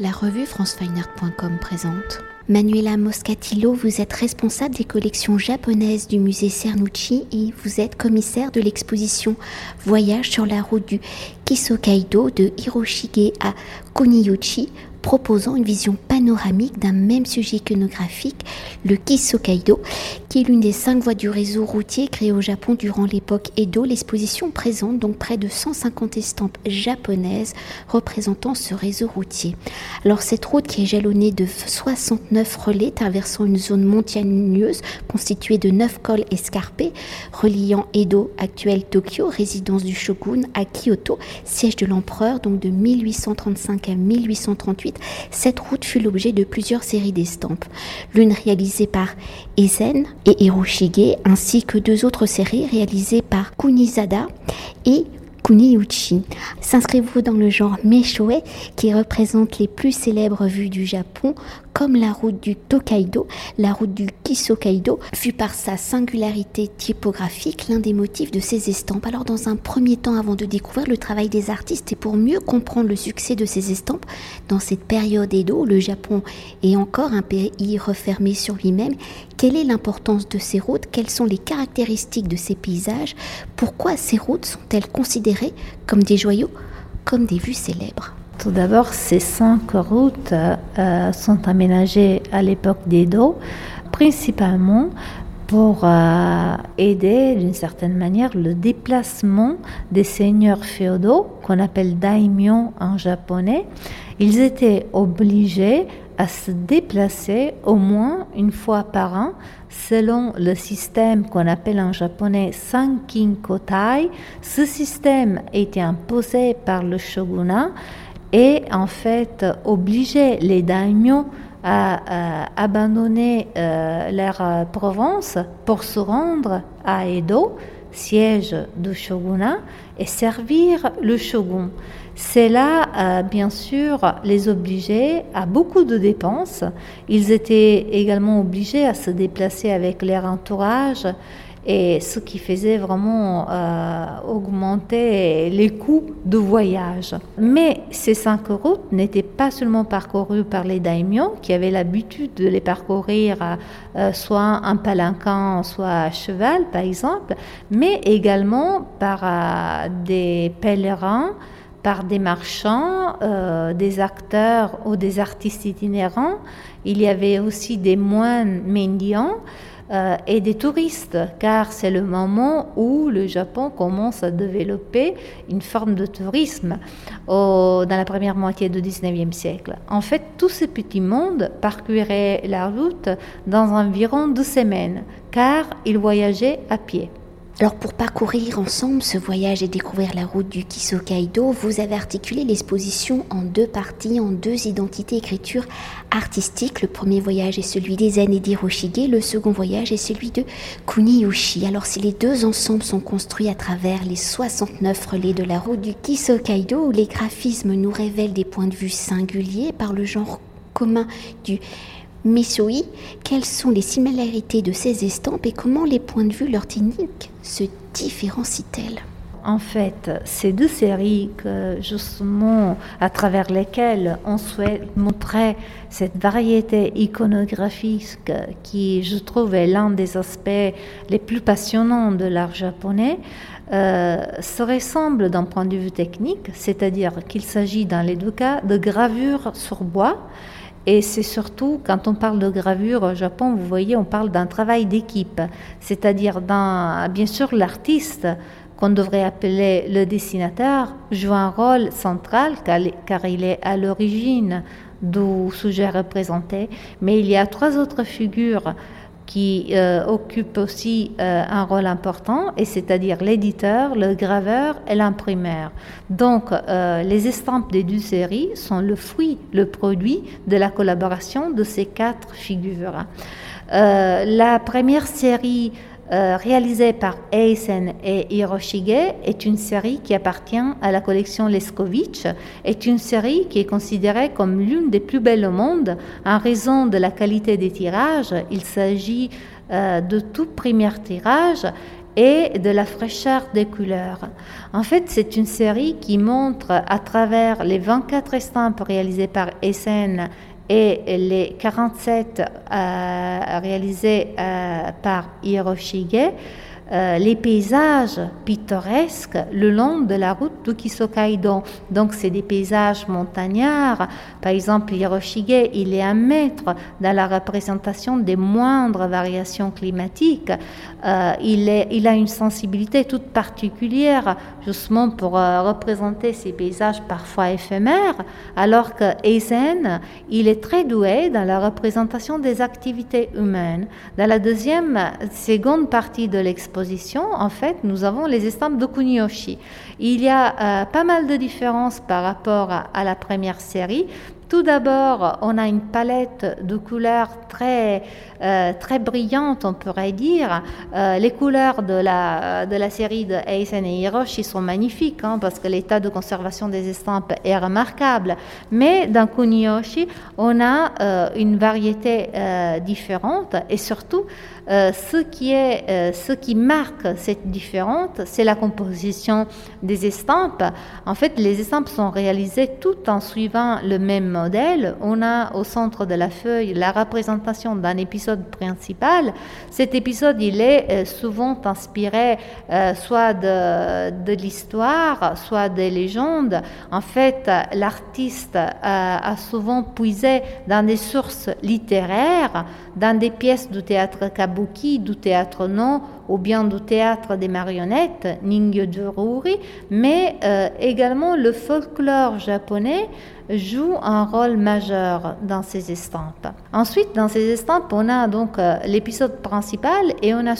La revue francefineart.com présente. Manuela Moscatillo, vous êtes responsable des collections japonaises du musée Cernucci et vous êtes commissaire de l'exposition Voyage sur la route du Kisokaido de Hiroshige à Kuniyuchi proposant une vision panoramique d'un même sujet iconographique, le Kisokaido, qui est l'une des cinq voies du réseau routier créé au Japon durant l'époque Edo. L'exposition présente donc près de 150 estampes japonaises représentant ce réseau routier. Alors cette route qui est jalonnée de 69 relais traversant une zone montagneuse constituée de 9 cols escarpés reliant Edo, actuel Tokyo, résidence du shogun, à Kyoto, siège de l'empereur, donc de 1835 à 1838 cette route fut l'objet de plusieurs séries d'estampes, l'une réalisée par Eisen et Hiroshige, ainsi que deux autres séries réalisées par Kunizada et Kuniyuchi. S'inscrivez-vous dans le genre Meishoe qui représente les plus célèbres vues du Japon comme la route du Tokaido, la route du Kisokaido fut par sa singularité typographique l'un des motifs de ces estampes. Alors dans un premier temps, avant de découvrir le travail des artistes et pour mieux comprendre le succès de ces estampes, dans cette période Edo, le Japon est encore un pays refermé sur lui-même, quelle est l'importance de ces routes? Quelles sont les caractéristiques de ces paysages? Pourquoi ces routes sont-elles considérées comme des joyaux, comme des vues célèbres? Tout d'abord, ces cinq routes euh, sont aménagées à l'époque d'Edo, principalement pour euh, aider d'une certaine manière le déplacement des seigneurs féodaux, qu'on appelle daimyo en japonais. Ils étaient obligés à se déplacer au moins une fois par an selon le système qu'on appelle en japonais Sankin Kotai. Ce système était imposé par le shogunat et en fait obliger les daimyo à, abandonner euh, leur euh, province pour se rendre à Edo, siège du shogunat, et servir le shogun. Cela, euh, bien sûr, les obligeait à beaucoup de dépenses. Ils étaient également obligés à se déplacer avec leur entourage et ce qui faisait vraiment euh, augmenter les coûts de voyage. Mais ces cinq routes n'étaient pas seulement parcourues par les daimyo qui avaient l'habitude de les parcourir euh, soit en palanquin, soit à cheval par exemple, mais également par des pèlerins par des marchands, des acteurs ou des artistes itinérants. Il y avait aussi des moines mendiants. Euh, et des touristes, car c'est le moment où le Japon commence à développer une forme de tourisme dans la première moitié du 19e siècle. En fait, tout ce petit monde parcourait la route dans environ deux semaines, car ils voyageaient à pied. Alors pour parcourir ensemble ce voyage et découvrir la route du Kisokaido, vous avez articulé l'exposition en deux parties, en deux identités écriture artistiques. Le premier voyage est celui des années d'Hiroshige, le second voyage est celui de Kuniyushi. Alors si les deux ensembles sont construits à travers les 69 relais de la route du Kisokaido, où les graphismes nous révèlent des points de vue singuliers par le genre commun du Misui, quelles sont les similarités de ces estampes et comment les points de vue leur technique se différencient-elles? En fait, ces deux séries, justement, à travers lesquelles on souhaite montrer cette variété iconographique qui, je trouve, est l'un des aspects les plus passionnants de l'art japonais, euh, se ressemblent d'un point de vue technique, c'est-à-dire qu'il s'agit dans les deux cas de gravures sur bois et c'est surtout, quand on parle de gravure au Japon, vous voyez, on parle d'un travail d'équipe, c'est-à-dire bien sûr, l'artiste qu'on devrait appeler le dessinateur joue un rôle central car il est à l'origine du sujet représenté, mais il y a trois autres figures qui euh, occupe aussi euh, un rôle important, et c'est-à-dire l'éditeur, le graveur et l'imprimeur. Donc, euh, les estampes des deux séries sont le fruit, le produit de la collaboration de ces quatre figures. la première série euh, réalisée par Eisen et Hiroshige, est une série qui appartient à la collection Leskovitch, est une série qui est considérée comme l'une des plus belles au monde en raison de la qualité des tirages. Il s'agit euh, de tout premier tirage et de la fraîcheur des couleurs. En fait, c'est une série qui montre à travers les 24 estampes réalisées par Essen et les 47 euh, réalisées euh, par Hiroshige, euh, les paysages pittoresques le long de la route d'Ukisokaido. Donc, c'est des paysages montagnards. Par exemple, Hiroshige, il est un maître dans la représentation des moindres variations climatiques. Euh, il, est, il, a une sensibilité toute particulière, justement pour euh, représenter ces paysages parfois éphémères, alors que Eisen, il est très doué dans la représentation des activités humaines. Dans la deuxième, seconde partie de l'exposition, en fait, nous avons les estampes de Kuniyoshi. Il y a euh, pas mal de différences par rapport à la première série. Tout d'abord, on a une palette de couleurs très, euh, très brillante, on pourrait dire. Euh, les couleurs de la, de la série de Eisen et Hiroshi sont magnifiques, hein, parce que l'état de conservation des estampes est remarquable. Mais dans Kuniyoshi, on a une variété différente et surtout, ce, qui est, ce qui marque cette différence, c'est la composition des estampes. En fait, les estampes sont réalisées tout en suivant le même modèle, on a au centre de la feuille la représentation d'un épisode principal. Cet épisode, il est euh, souvent inspiré euh, soit de, de l'histoire, soit des légendes. En fait, l'artiste a souvent puisé dans des sources littéraires, dans des pièces du théâtre kabuki, du théâtre non, ou bien du théâtre des marionnettes, Ruri, mais euh, également le folklore japonais joue un rôle majeur dans ces estampes. Ensuite, dans ces estampes, on a donc euh, l'épisode principal et on a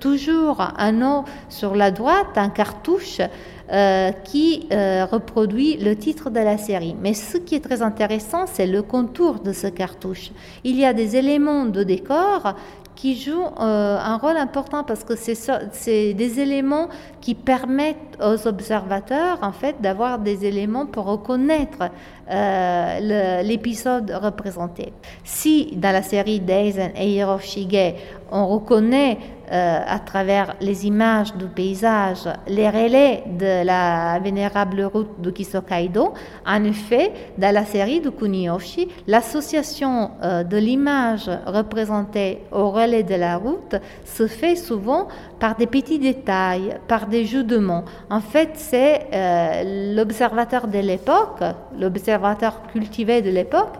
toujours un nom sur la droite, un cartouche euh, qui reproduit le titre de la série. Mais ce qui est très intéressant, c'est le contour de ce cartouche. Il y a des éléments de décor qui jouent euh, un rôle important parce que c'est des éléments qui permettent aux observateurs en fait d'avoir des éléments pour reconnaître euh, l'épisode représenté. Si dans la série Daisen et Hiroshige on reconnaît euh, à travers les images du paysage les relais de la vénérable route de Kisokaido. En effet, dans la série de Kuniyoshi, l'association euh, de l'image représentée au relais de la route se fait souvent par des petits détails, par des jeux de mots. En fait, c'est euh, l'observateur de l'époque, l'observateur cultivé de l'époque,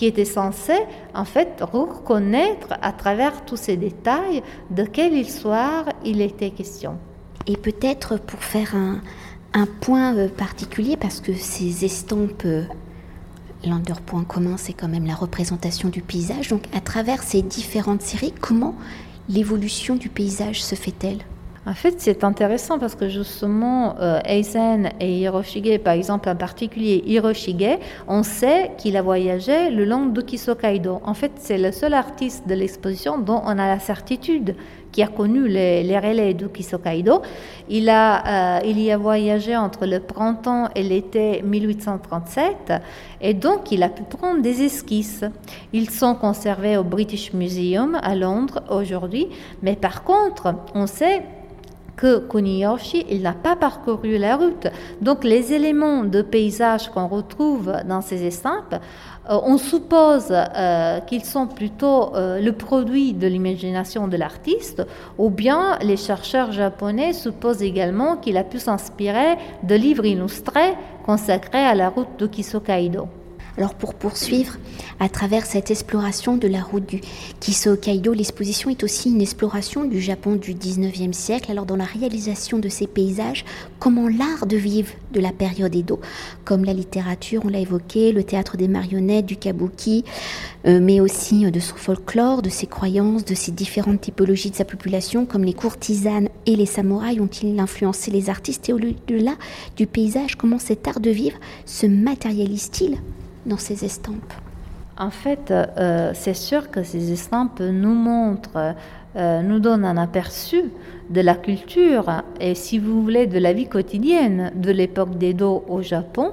qui était censé en fait reconnaître à travers tous ces détails de quelle histoire il était question. Et peut-être pour faire un, point euh, particulier, parce que ces estampes, euh, l'un de leurs points communs, c'est quand même la représentation du paysage. Donc à travers ces différentes séries, comment l'évolution du paysage se fait-elle? En fait, c'est intéressant parce que justement, euh, Eisen et Hiroshige, par exemple, en particulier Hiroshige, on sait qu'il a voyagé le long d'Ukisokaido. En fait, c'est le seul artiste de l'exposition dont on a la certitude qui a connu les, les relais d'Ukisokaido. Il, a, euh, il y a voyagé entre le printemps et l'été 1837 et donc il a pu prendre des esquisses. Ils sont conservés au British Museum à Londres aujourd'hui, mais par contre, on sait que Kuniyoshi, il n'a pas parcouru la route. Donc les éléments de paysage qu'on retrouve dans ces estampes, euh, on suppose euh, qu'ils sont plutôt euh, le produit de l'imagination de l'artiste, ou bien les chercheurs japonais supposent également qu'il a pu s'inspirer de livres illustrés consacrés à la route de Kisokaido. Alors pour poursuivre, à travers cette exploration de la route du Kiso Kaido, l'exposition est aussi une exploration du Japon du 19e siècle. Alors dans la réalisation de ces paysages, comment l'art de vivre de la période Edo, comme la littérature, on l'a évoqué, le théâtre des marionnettes, du kabuki, euh, mais aussi euh, de son folklore, de ses croyances, de ses différentes typologies de sa population, comme les courtisanes et les samouraïs ont-ils influencé les artistes? Et au-delà du paysage, comment cet art de vivre se matérialise-t-il? Dans ces estampes En fait, euh, c'est sûr que ces estampes nous montrent, euh, nous donnent un aperçu de la culture et, si vous voulez, de la vie quotidienne de l'époque d'Edo au Japon.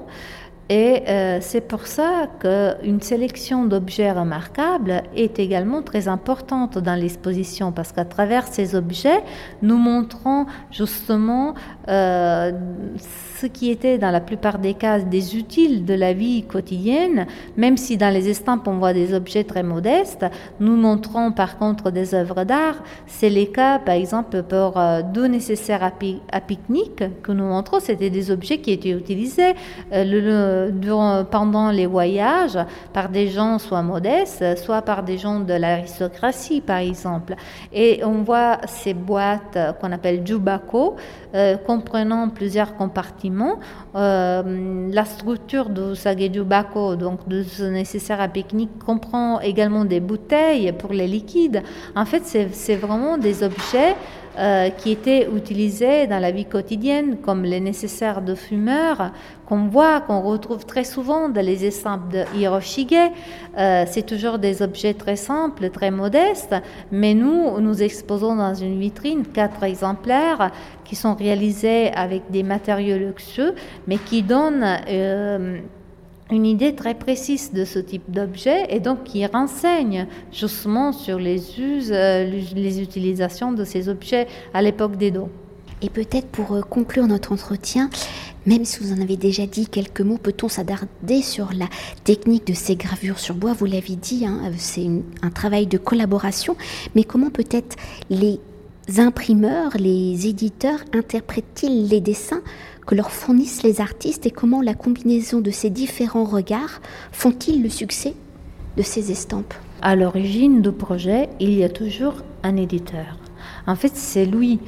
Et euh, c'est pour ça qu'une sélection d'objets remarquables est également très importante dans l'exposition, parce qu'à travers ces objets, nous montrons justement euh, ce qui était dans la plupart des cas des utiles de la vie quotidienne, même si dans les estampes on voit des objets très modestes, nous montrons par contre des œuvres d'art. C'est les cas, par exemple, pour euh, deux nécessaires à, pique-nique que nous montrons, c'était des objets qui étaient utilisés le pendant les voyages par des gens soit modestes, soit par des gens de l'aristocratie, par exemple. Et on voit ces boîtes qu'on appelle jubako, euh, comprenant plusieurs compartiments. Euh, la structure du sage jubako, donc de ce nécessaire à pique-nique, comprend également des bouteilles pour les liquides. En fait, c'est vraiment des objets euh, qui étaient utilisés dans la vie quotidienne comme les nécessaires de fumeurs, qu'on voit, qu'on retrouve très souvent dans les estampes de Hiroshige. Euh, c'est toujours des objets très simples, très modestes, mais nous, nous exposons dans une vitrine quatre exemplaires qui sont réalisés avec des matériaux luxueux, mais qui donnent... Euh, une idée très précise de ce type d'objet et donc qui renseigne justement sur les us, euh, les utilisations de ces objets à l'époque d'Edo. Et peut-être pour euh, conclure notre entretien, même si vous en avez déjà dit quelques mots, peut-on s'attarder sur la technique de ces gravures sur bois? Vous l'avez dit, hein, c'est un travail de collaboration, mais comment peut-être les imprimeurs, les éditeurs interprètent-ils les dessins que leur fournissent les artistes et comment la combinaison de ces différents regards font-ils le succès de ces estampes? À l'origine du projet, il y a toujours un éditeur. En fait, c'est lui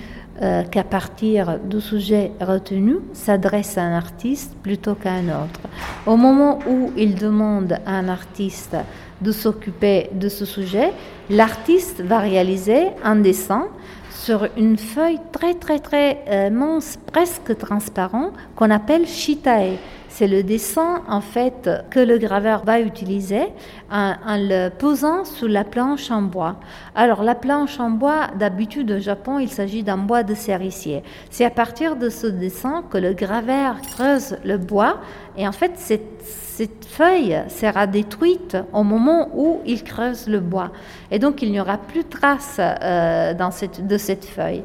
euh, qu'à partir du sujet retenu, s'adresse à un artiste plutôt qu'à un autre. Au moment où il demande à un artiste de s'occuper de ce sujet, l'artiste va réaliser un dessin sur une feuille très très très euh, mince, presque transparent, qu'on appelle shitae. C'est le dessin en fait que le graveur va utiliser en, le posant sous la planche en bois. Alors la planche en bois, d'habitude au Japon, il s'agit d'un bois de cerisier. C'est à partir de ce dessin que le graveur creuse le bois et en fait cette feuille sera détruite au moment où il creuse le bois. Et donc, il n'y aura plus trace euh, de cette feuille.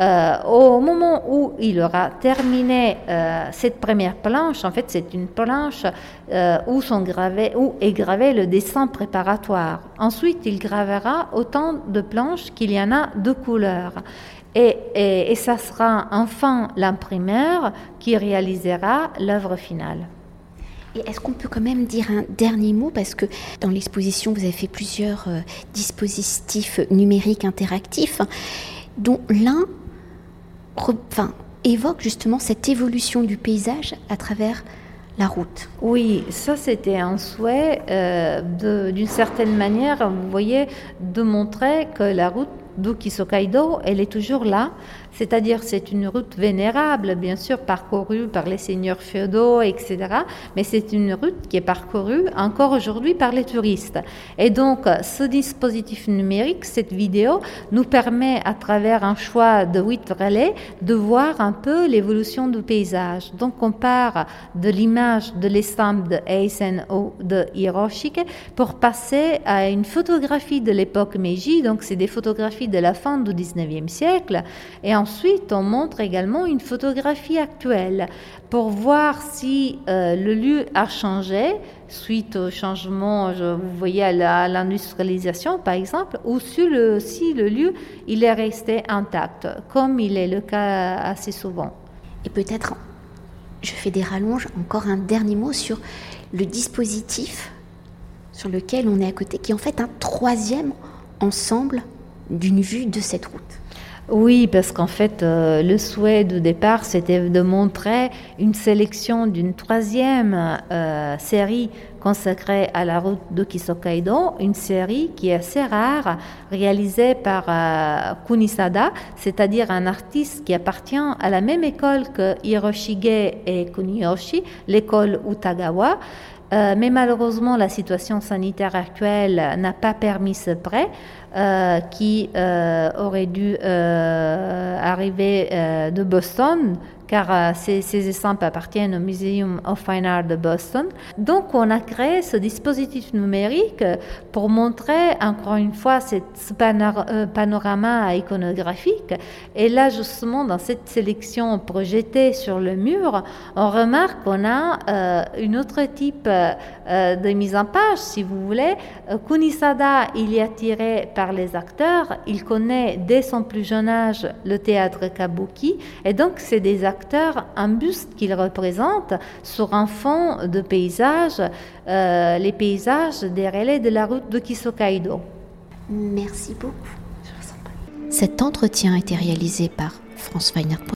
Euh, au moment où il aura terminé euh, cette première planche, en fait, c'est une planche où est gravé le dessin préparatoire. Ensuite, il gravera autant de planches qu'il y en a de couleurs. Et, et, et ça sera enfin l'imprimeur qui réalisera l'œuvre finale. Est-ce qu'on peut quand même dire un dernier mot? Parce que dans l'exposition, vous avez fait plusieurs euh, dispositifs numériques interactifs, dont l'un évoque justement cette évolution du paysage à travers la route. Oui, ça c'était un souhait euh, d'une certaine manière, vous voyez, de montrer que la route d'Ukisokaido, elle est toujours là, c'est-à-dire c'est une route vénérable, bien sûr, parcourue par les seigneurs féodaux, etc. Mais c'est une route qui est parcourue encore aujourd'hui par les touristes. Et donc, ce dispositif numérique, cette vidéo, nous permet, à travers un choix de huit relais, de voir un peu l'évolution du paysage. Donc, on part de l'image de l'estampe de Eisen de Hiroshige pour passer à une photographie de l'époque Meiji. Donc, c'est des photographies de la fin du 19e siècle. Et ensuite, on montre également une photographie actuelle pour voir si euh, le lieu a changé suite au changement, vous voyez, à l'industrialisation par exemple, ou si le, si le lieu il est resté intact, comme il est le cas assez souvent. Et peut-être, je fais des rallonges, encore un dernier mot sur le dispositif sur lequel on est à côté, qui est en fait un troisième ensemble d'une vue de cette route. Oui, parce qu'en fait, euh, le souhait de départ, c'était de montrer une sélection d'une troisième euh, série consacrée à la route de Kisokaido, une série qui est assez rare, réalisée par euh, Kunisada, c'est-à-dire un artiste qui appartient à la même école que Hiroshige et Kuniyoshi, l'école Utagawa. Mais malheureusement, la situation sanitaire actuelle n'a pas permis ce prêt euh, qui euh, aurait dû arriver de Boston, car euh, ces, ces, estampes appartiennent au Museum of Fine Art de Boston. Donc on a créé ce dispositif numérique pour montrer encore une fois ce euh, panorama iconographique. Et là justement dans cette sélection projetée sur le mur, on remarque qu'on a euh, une autre type de mise en page, si vous voulez. Kunisada, il est attiré par les acteurs, il connaît dès son plus jeune âge le théâtre kabuki, et donc c'est des acteurs, un buste qu'ils représentent sur un fond de paysages, euh, les paysages des relais de la route de Kisokaido. Merci beaucoup. Cet entretien a été réalisé par France